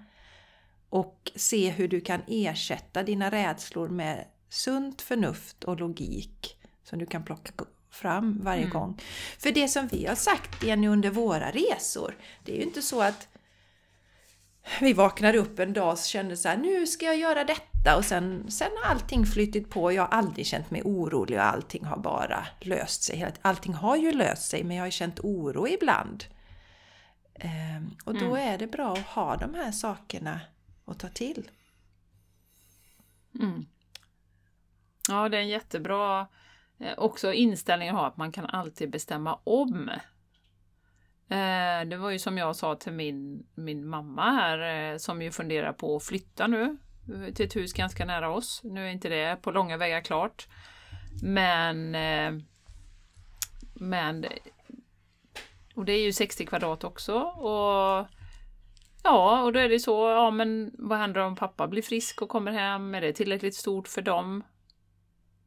och se hur du kan ersätta dina rädslor med sunt förnuft och logik som du kan plocka fram varje Mm. gång. För det som vi har sagt Jenny under våra resor, det är ju inte så att vi vaknade upp en dag och kände så här, nu ska jag göra detta och sen, sen har allting flyttit på. Jag har aldrig känt mig orolig och allting har bara löst sig. Allting har ju löst sig men jag har känt oro ibland. Ehm, och då är det bra att ha de här sakerna att ta till. Mm. Ja, det är en jättebra Eh, också inställningen att att man kan alltid bestämma om. Eh, det var ju som jag sa till min, min mamma här eh, som ju funderar på att flytta nu till ett hus ganska nära oss. Nu är inte det på långa vägar klart. Men men och det är ju 60 kvadrat också och Ja, och då är det så, ja men vad händer om pappa blir frisk och kommer hem? Är det tillräckligt stort för dem?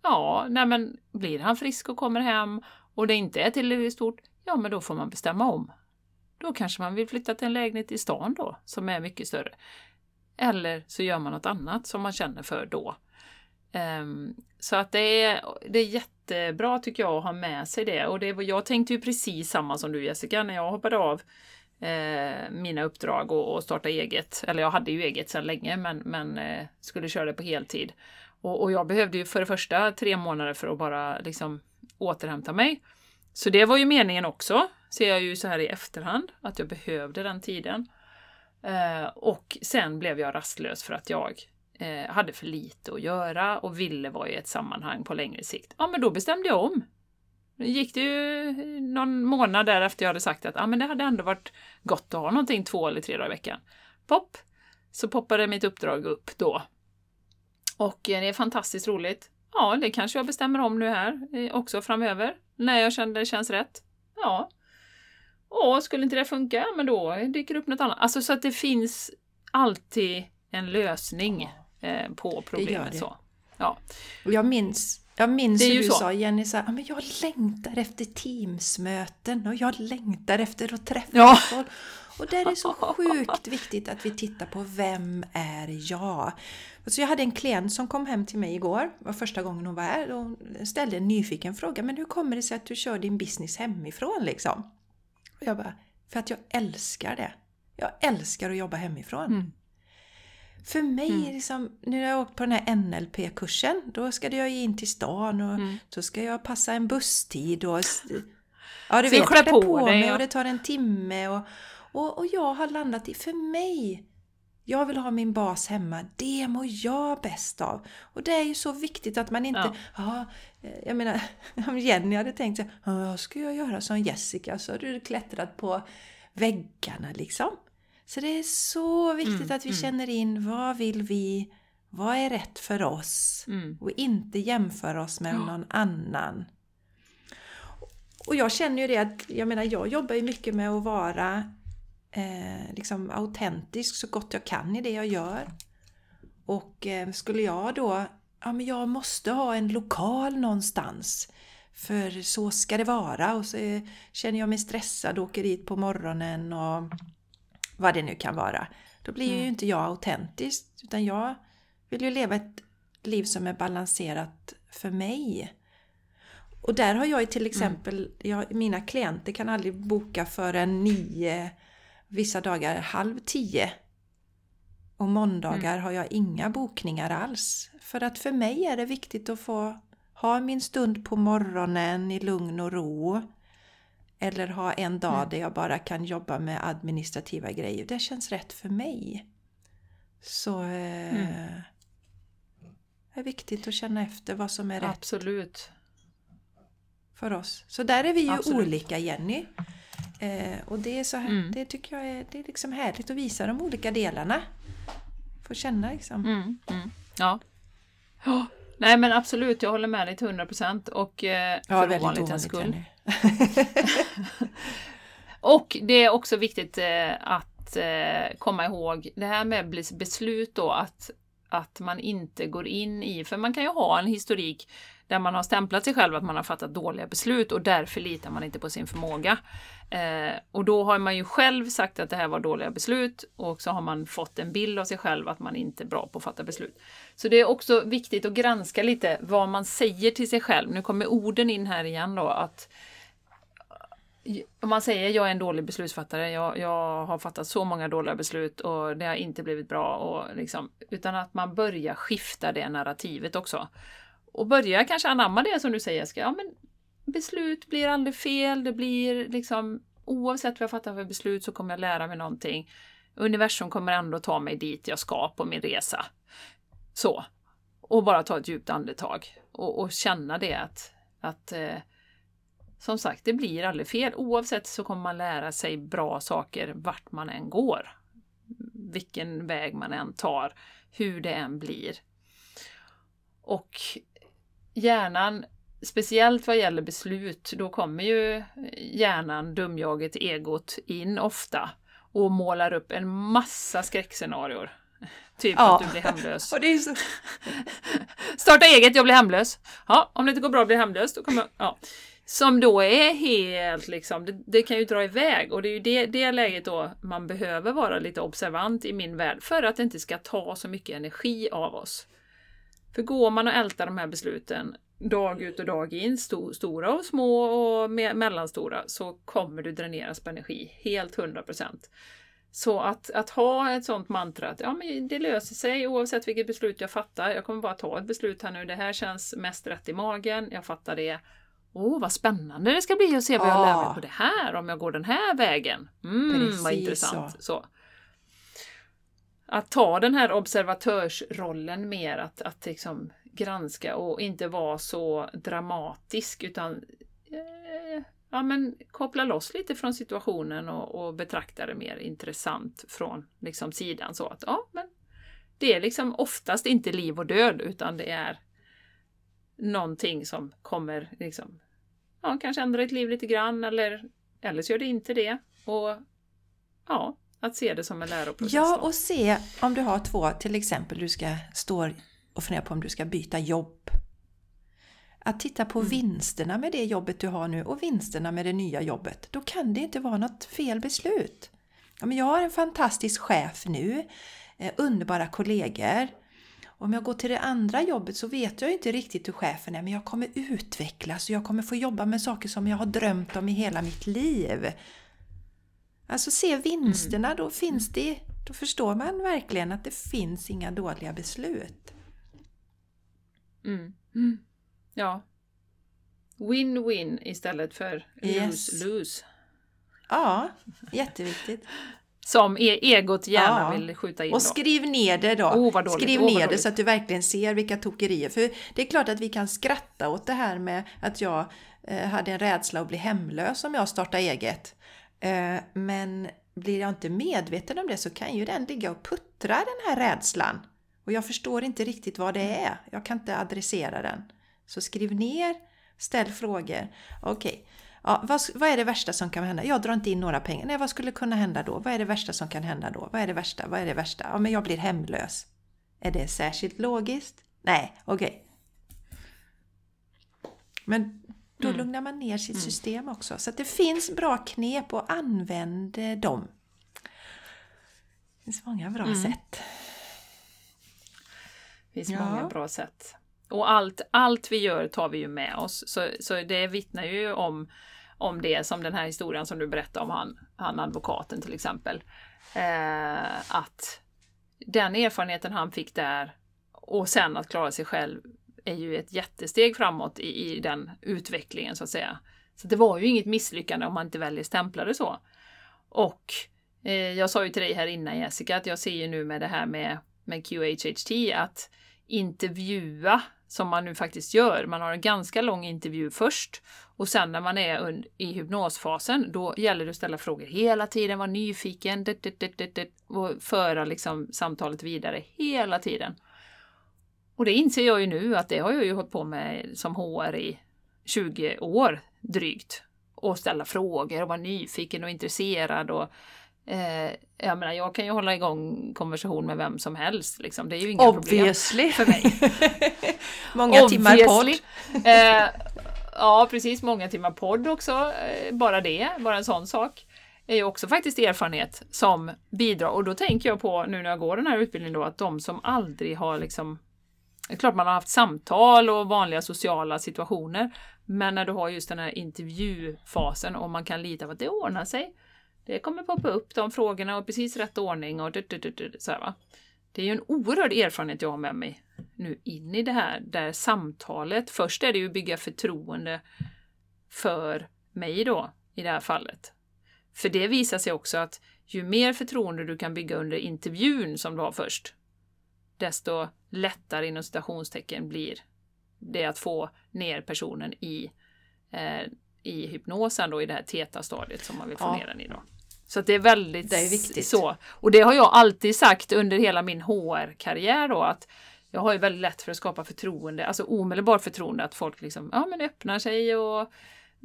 Ja, nej men blir han frisk och kommer hem och det inte är tillräckligt stort, ja men då får man bestämma om. Då kanske man vill flytta till en lägenhet i stan då, som är mycket större. Eller så gör man något annat som man känner för då. Ehm, så att det är, det är jättebra tycker jag att ha med sig det. Och det, jag tänkte ju precis samma som du Jessica när jag hoppade av eh, mina uppdrag och, och starta eget. Eller jag hade ju eget sedan länge men, men eh, skulle köra det på heltid. Och, och jag behövde ju för det första tre månader för att bara liksom återhämta mig. Så det var ju meningen också, ser jag ju så här i efterhand, att jag behövde den tiden. Eh, och sen blev jag rastlös för att jag eh, hade för lite att göra och ville vara i ett sammanhang på längre sikt. Ja, men då bestämde jag om. Nu gick det ju någon månad därefter jag hade sagt att ah, men det hade ändå varit gott att ha någonting två eller tre dagar i veckan. Pop! Så poppade mitt uppdrag upp då. Och eh, det är fantastiskt roligt. Ja, det kanske jag bestämmer om nu här eh, också framöver. När jag känner det känns rätt. Ja. Och skulle inte det funka, men då dyker det upp något annat. Alltså så att det finns alltid en lösning eh, på problemet. det. Så. Ja. Och jag minns, jag minns hur du så. sa Jenny, så här, "Ja, men jag längtar efter Teamsmöten och jag längtar efter att träffa Ja. folk. Och där är det så sjukt viktigt att vi tittar på vem är jag? Så jag hade en klient som kom hem till mig igår, var första gången hon var här, och ställde en nyfiken fråga. Men hur kommer det sig att du kör din business hemifrån liksom? Och jag bara, för att jag älskar det. Jag älskar att jobba hemifrån. Mm. För mig, är liksom, nu har jag åkt på den här NLP-kursen, då ska jag in till stan och Mm. så ska jag passa en busstid och... Ja, du Så vet, jag klär på på mig och det tar en timme och, och, och jag har landat i, för mig, jag vill ha min bas hemma, det mår jag bäst av. Och det är ju så viktigt att man inte, Ja. eh, jag menar, om Jenny hade tänkt sig, ja, vad ska jag göra som Jessica? Så har du klättrat på väggarna liksom. Så det är så viktigt Mm, att vi mm. känner in vad vill vi, vad är rätt för oss Mm. och inte jämföra oss med någon annan. Och jag känner ju det att, jag menar jag jobbar ju mycket med att vara eh, liksom autentisk så gott jag kan i det jag gör. Och eh, skulle jag då, ja men jag måste ha en lokal någonstans. För så ska det vara och så eh, känner jag mig stressad och åker dit på morgonen och vad det nu kan vara. Då blir ju Mm. inte jag autentisk utan jag vill ju leva ett liv som är balanserat för mig. Och där har jag ju till exempel, jag, mina klienter kan aldrig boka förrän nio, vissa dagar halv tio. Och måndagar har jag inga bokningar alls. För att för mig är det viktigt att få ha min stund på morgonen i lugn och ro. Eller ha en dag mm. där jag bara kan jobba med administrativa grejer. Det känns rätt för mig. Så eh, mm. det är viktigt att känna efter vad som är rätt. Absolut. För oss. Så där är vi ju Absolut. olika Jenny. Eh, och det är så här, mm. det tycker jag är, det är liksom härligt att visa de olika delarna. Få känna liksom. Mm, mm. Ja. Oh. Nej men absolut, jag håller med dig till 100% och eh, ja, för ovanlighetens skull. och det är också viktigt eh, att eh, komma ihåg det här med beslut då att, att man inte går in i, för man kan ju ha en historik där man har stämplat sig själv att man har fattat dåliga beslut och därför litar man inte på sin förmåga. Eh, och då har man ju själv sagt att det här var dåliga beslut och så har man fått en bild av sig själv att man inte är bra på att fatta beslut. Så det är också viktigt att granska lite vad man säger till sig själv. Nu kommer orden in här igen då att om man säger jag är en dålig beslutsfattare, jag, jag har fattat så många dåliga beslut och det har inte blivit bra. Och liksom, utan att man börjar skifta det narrativet också. Och börja kanske anamma det som du säger, ska, ja men beslut blir aldrig fel, det blir liksom oavsett vad jag fattar för beslut så kommer jag lära mig någonting. Universum kommer ändå ta mig dit jag ska på min resa. Så. Och bara ta ett djupt andetag och, och känna det att, att eh, som sagt, det blir aldrig fel. Oavsett så kommer man lära sig bra saker vart man än går. Vilken väg man än tar, hur det än blir. Och hjärnan, speciellt vad gäller beslut, då kommer ju hjärnan, dumjaget, egot in ofta och målar upp en massa skräckscenarier. Typ ja. att du blir hemlös. så... Starta eget, jag blir hemlös. Ja, om det inte går bra blir jag hemlös. Då kommer jag... ja. Som då är helt liksom, det, det, kan ju dra iväg och det är ju det, det läget då man behöver vara lite observant i min värld för att det inte ska ta så mycket energi av oss. För går man och ältar de här besluten dag ut och dag in, sto stora och små och me mellanstora, så kommer du dräneras på energi, helt 100%. Så att, att ha ett sånt mantra att ja, men det löser sig oavsett vilket beslut jag fattar. Jag kommer bara ta ett beslut här nu. Det här känns mest rätt i magen. Jag fattar det. Åh, oh, vad spännande det ska bli att se vad jag lär mig på det här om jag går den här vägen. Mm, Precis vad intressant. Så. så att ta den här observatörsrollen mer, att, att liksom granska och inte vara så dramatisk utan eh, ja, men koppla loss lite från situationen och, och betrakta det mer intressant från liksom, sidan. Så att ja, men det är liksom oftast inte liv och död utan det är någonting som kommer liksom, ja, kanske ändra ett liv lite grann eller, eller så gör det inte det. Och ja, att se det som en läroprocess. Ja, och se om du har två, till exempel du ska stå och fundera på om du ska byta jobb. Att titta på mm. vinsterna med det jobbet du har nu och vinsterna med det nya jobbet. Då kan det inte vara något fel beslut. Ja, men jag har en fantastisk chef nu, eh, underbara kollegor. Om jag går till det andra jobbet så vet jag inte riktigt hur chefen är men jag kommer utvecklas och jag kommer få jobba med saker som jag har drömt om i hela mitt liv. Alltså se vinsterna, mm. då finns det, då förstår man verkligen att det finns inga dåliga beslut. Mm. Mm. Ja. Win-win istället för lose-lose. Yes. Ja, jätteviktigt. Som e egot gärna ja. vill skjuta in. Och skriv ner det då. Oh, skriv oh, ner det så att du verkligen ser vilka tokerier. För det är klart att vi kan skratta åt det här med att jag eh, hade en rädsla att bli hemlös om jag startar eget. Eh, men blir jag inte medveten om det så kan ju den ligga och puttra den här rädslan. Och jag förstår inte riktigt vad det är. Jag kan inte adressera den. Så skriv ner, ställ frågor. Okej, okay. ja, vad, vad, är det värsta som kan hända? Jag drar inte in några pengar. Nej, vad skulle kunna hända då? Vad är det värsta som kan hända då? Vad är det värsta? Vad är det värsta? Ja, men jag blir hemlös. Är det särskilt logiskt? Nej, okej. Okay. Men då mm. lugnar man ner sitt mm. system också. Så det finns bra knep och använd dem. Det finns många bra mm. sätt. Det finns ja. många bra sätt. Och allt, allt vi gör tar vi ju med oss. Så, så det vittnar ju om, om det som den här historien som du berättade om han, han advokaten till exempel. Eh, att den erfarenheten han fick där och sen att klara sig själv är ju ett jättesteg framåt i, i den utvecklingen så att säga. Så det var ju inget misslyckande om man inte väljer stämplade så. Och eh, jag sa ju till dig här innan Jessica att jag ser ju nu med det här med, med QHHT att intervjua som man nu faktiskt gör. Man har en ganska lång intervju först och sen när man är i hypnosfasen då gäller det att ställa frågor hela tiden, vara nyfiken det, det, det, och föra liksom samtalet vidare hela tiden. Och det inser jag ju nu att det har jag ju hållit på med som HR i 20 år drygt. Och ställa frågor och vara nyfiken och intresserad och Eh, jag menar, jag kan ju hålla igång konversation med vem som helst. Liksom. Det är ju inga Obviously. problem för mig. många Obviously. timmar podd. Eh, ja, precis. Många timmar podd också. Eh, bara det, bara en sån sak är ju också faktiskt erfarenhet som bidrar. Och då tänker jag på, nu när jag går den här utbildningen, då, att de som aldrig har liksom det är klart man har haft samtal och vanliga sociala situationer. Men när du har just den här intervjufasen och man kan lita på att det ordnar sig. Det kommer poppa upp de frågorna och precis rätt ordning och så här, va. Det är ju en oerhörd erfarenhet jag har med mig nu in i det här där samtalet, först är det ju att bygga förtroende för mig då i det här fallet. För det visar sig också att ju mer förtroende du kan bygga under intervjun som du har först, desto lättare inom citationstecken blir det att få ner personen i, eh, i hypnosen då i det här teta-stadiet som man vill få ja. ner den i då. Så det är väldigt det är viktigt. så. Och det har jag alltid sagt under hela min HR-karriär då att jag har ju väldigt lätt för att skapa förtroende, alltså omedelbart förtroende att folk liksom, ja men öppnar sig och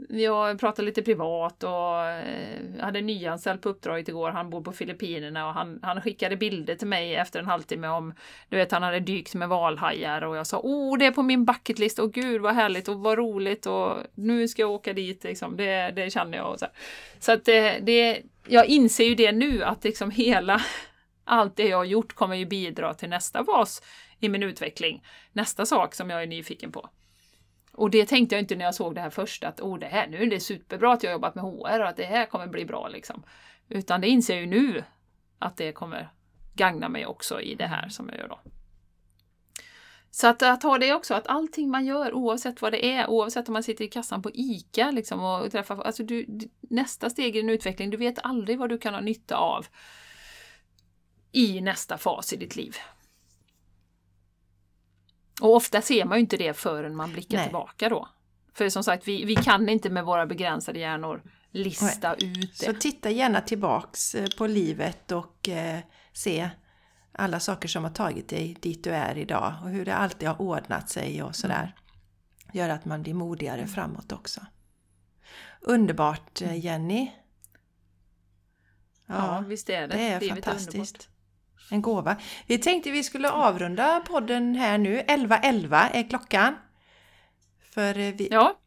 jag pratade lite privat och eh, hade nyanställd på uppdraget igår. Han bor på Filippinerna och han, han skickade bilder till mig efter en halvtimme om, du vet, han hade dykt med valhajar och jag sa, oh, det är på min bucketlist och gud vad härligt och vad roligt och nu ska jag åka dit liksom. Det, det känner jag. Och så så att det, det, jag inser ju det nu att liksom hela, allt det jag har gjort kommer ju bidra till nästa fas i min utveckling. Nästa sak som jag är nyfiken på. Och det tänkte jag inte när jag såg det här först att oh, det här, nu är det superbra att jag jobbat med HR och att det här kommer bli bra liksom. Utan det inser jag ju nu att det kommer gagna mig också i det här som jag gör då. Så att, att ha det också, att allting man gör oavsett vad det är, oavsett om man sitter i kassan på ICA liksom, och träffar, alltså du, nästa steg i din utveckling, du vet aldrig vad du kan ha nytta av i nästa fas i ditt liv. Och ofta ser man ju inte det förrän man blickar Nej. tillbaka då. För som sagt, vi, vi kan inte med våra begränsade hjärnor lista Nej. ut det. Så titta gärna tillbaks eh, på livet och eh, se alla saker som har tagit dig dit du är idag och hur det alltid har ordnat sig och sådär. Mm. Gör att man blir modigare framåt också. Underbart eh, Jenny! Ja, ja visst är det. Det är Livet fantastiskt. Är en gåva. Vi tänkte vi skulle avrunda podden här nu. 11.11 är klockan. För eh, vi... Ja,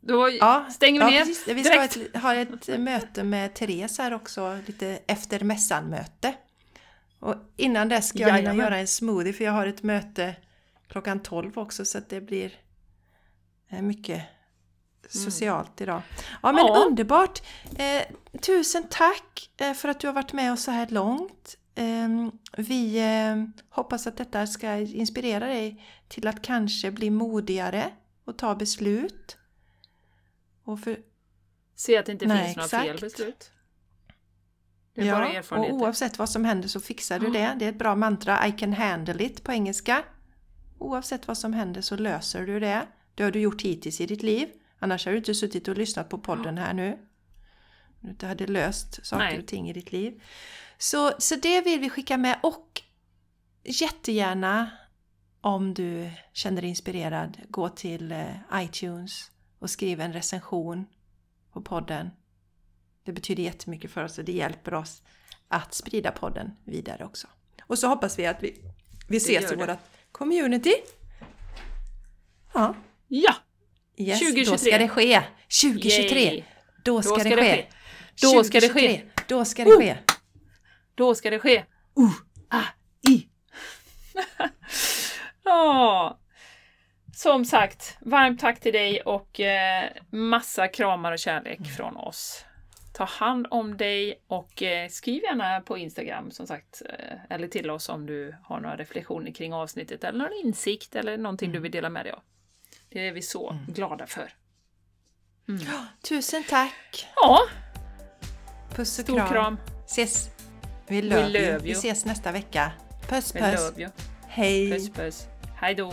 då ja, stänger vi ja, ner precis. Vi ska ha ett, ha ett möte med Therese här också, lite efter mässan-möte. Och innan dess ska jag hinna göra en smoothie för jag har ett möte klockan 12 också så att det blir eh, mycket socialt idag. Ja men ja. underbart! Eh, tusen tack eh, för att du har varit med oss så här långt. Ehm, vi ehm, hoppas att detta ska inspirera dig till att kanske bli modigare och ta beslut. Och för... Se att det inte Nej, finns några exakt. fel beslut. Det är ja, bara erfarenheter. och oavsett vad som händer så fixar du det. Det är ett bra mantra, I can handle it på engelska. Oavsett vad som händer så löser du det. Det har du gjort hittills i ditt liv. Annars har du inte suttit och lyssnat på podden här nu. Du hade löst saker Nej. och ting i ditt liv. Så, så det vill vi skicka med och jättegärna om du känner dig inspirerad, gå till eh, iTunes och skriv en recension på podden. Det betyder jättemycket för oss och det hjälper oss att sprida podden vidare också. Och så hoppas vi att vi, vi ses i vårt community. Ja. Ja! Yes, 2023. Då ska det ske! 2023! Yay. Då ska, då ska det, ske. ske! Då ska det ske! Då ska det ske! Då ska det ske! Uh, ah, i! oh. Som sagt, varmt tack till dig och eh, massa kramar och kärlek mm. från oss. Ta hand om dig och eh, skriv gärna på Instagram som sagt eh, eller till oss om du har några reflektioner kring avsnittet eller någon insikt eller någonting du vill dela med dig av. Det är vi så glada för. Tusen tack! Ja, Puss och stor kram. kram. Ses. We love, love you. you. Vi ses nästa vecka. Puss We puss. Hej. Puss puss. Hej då.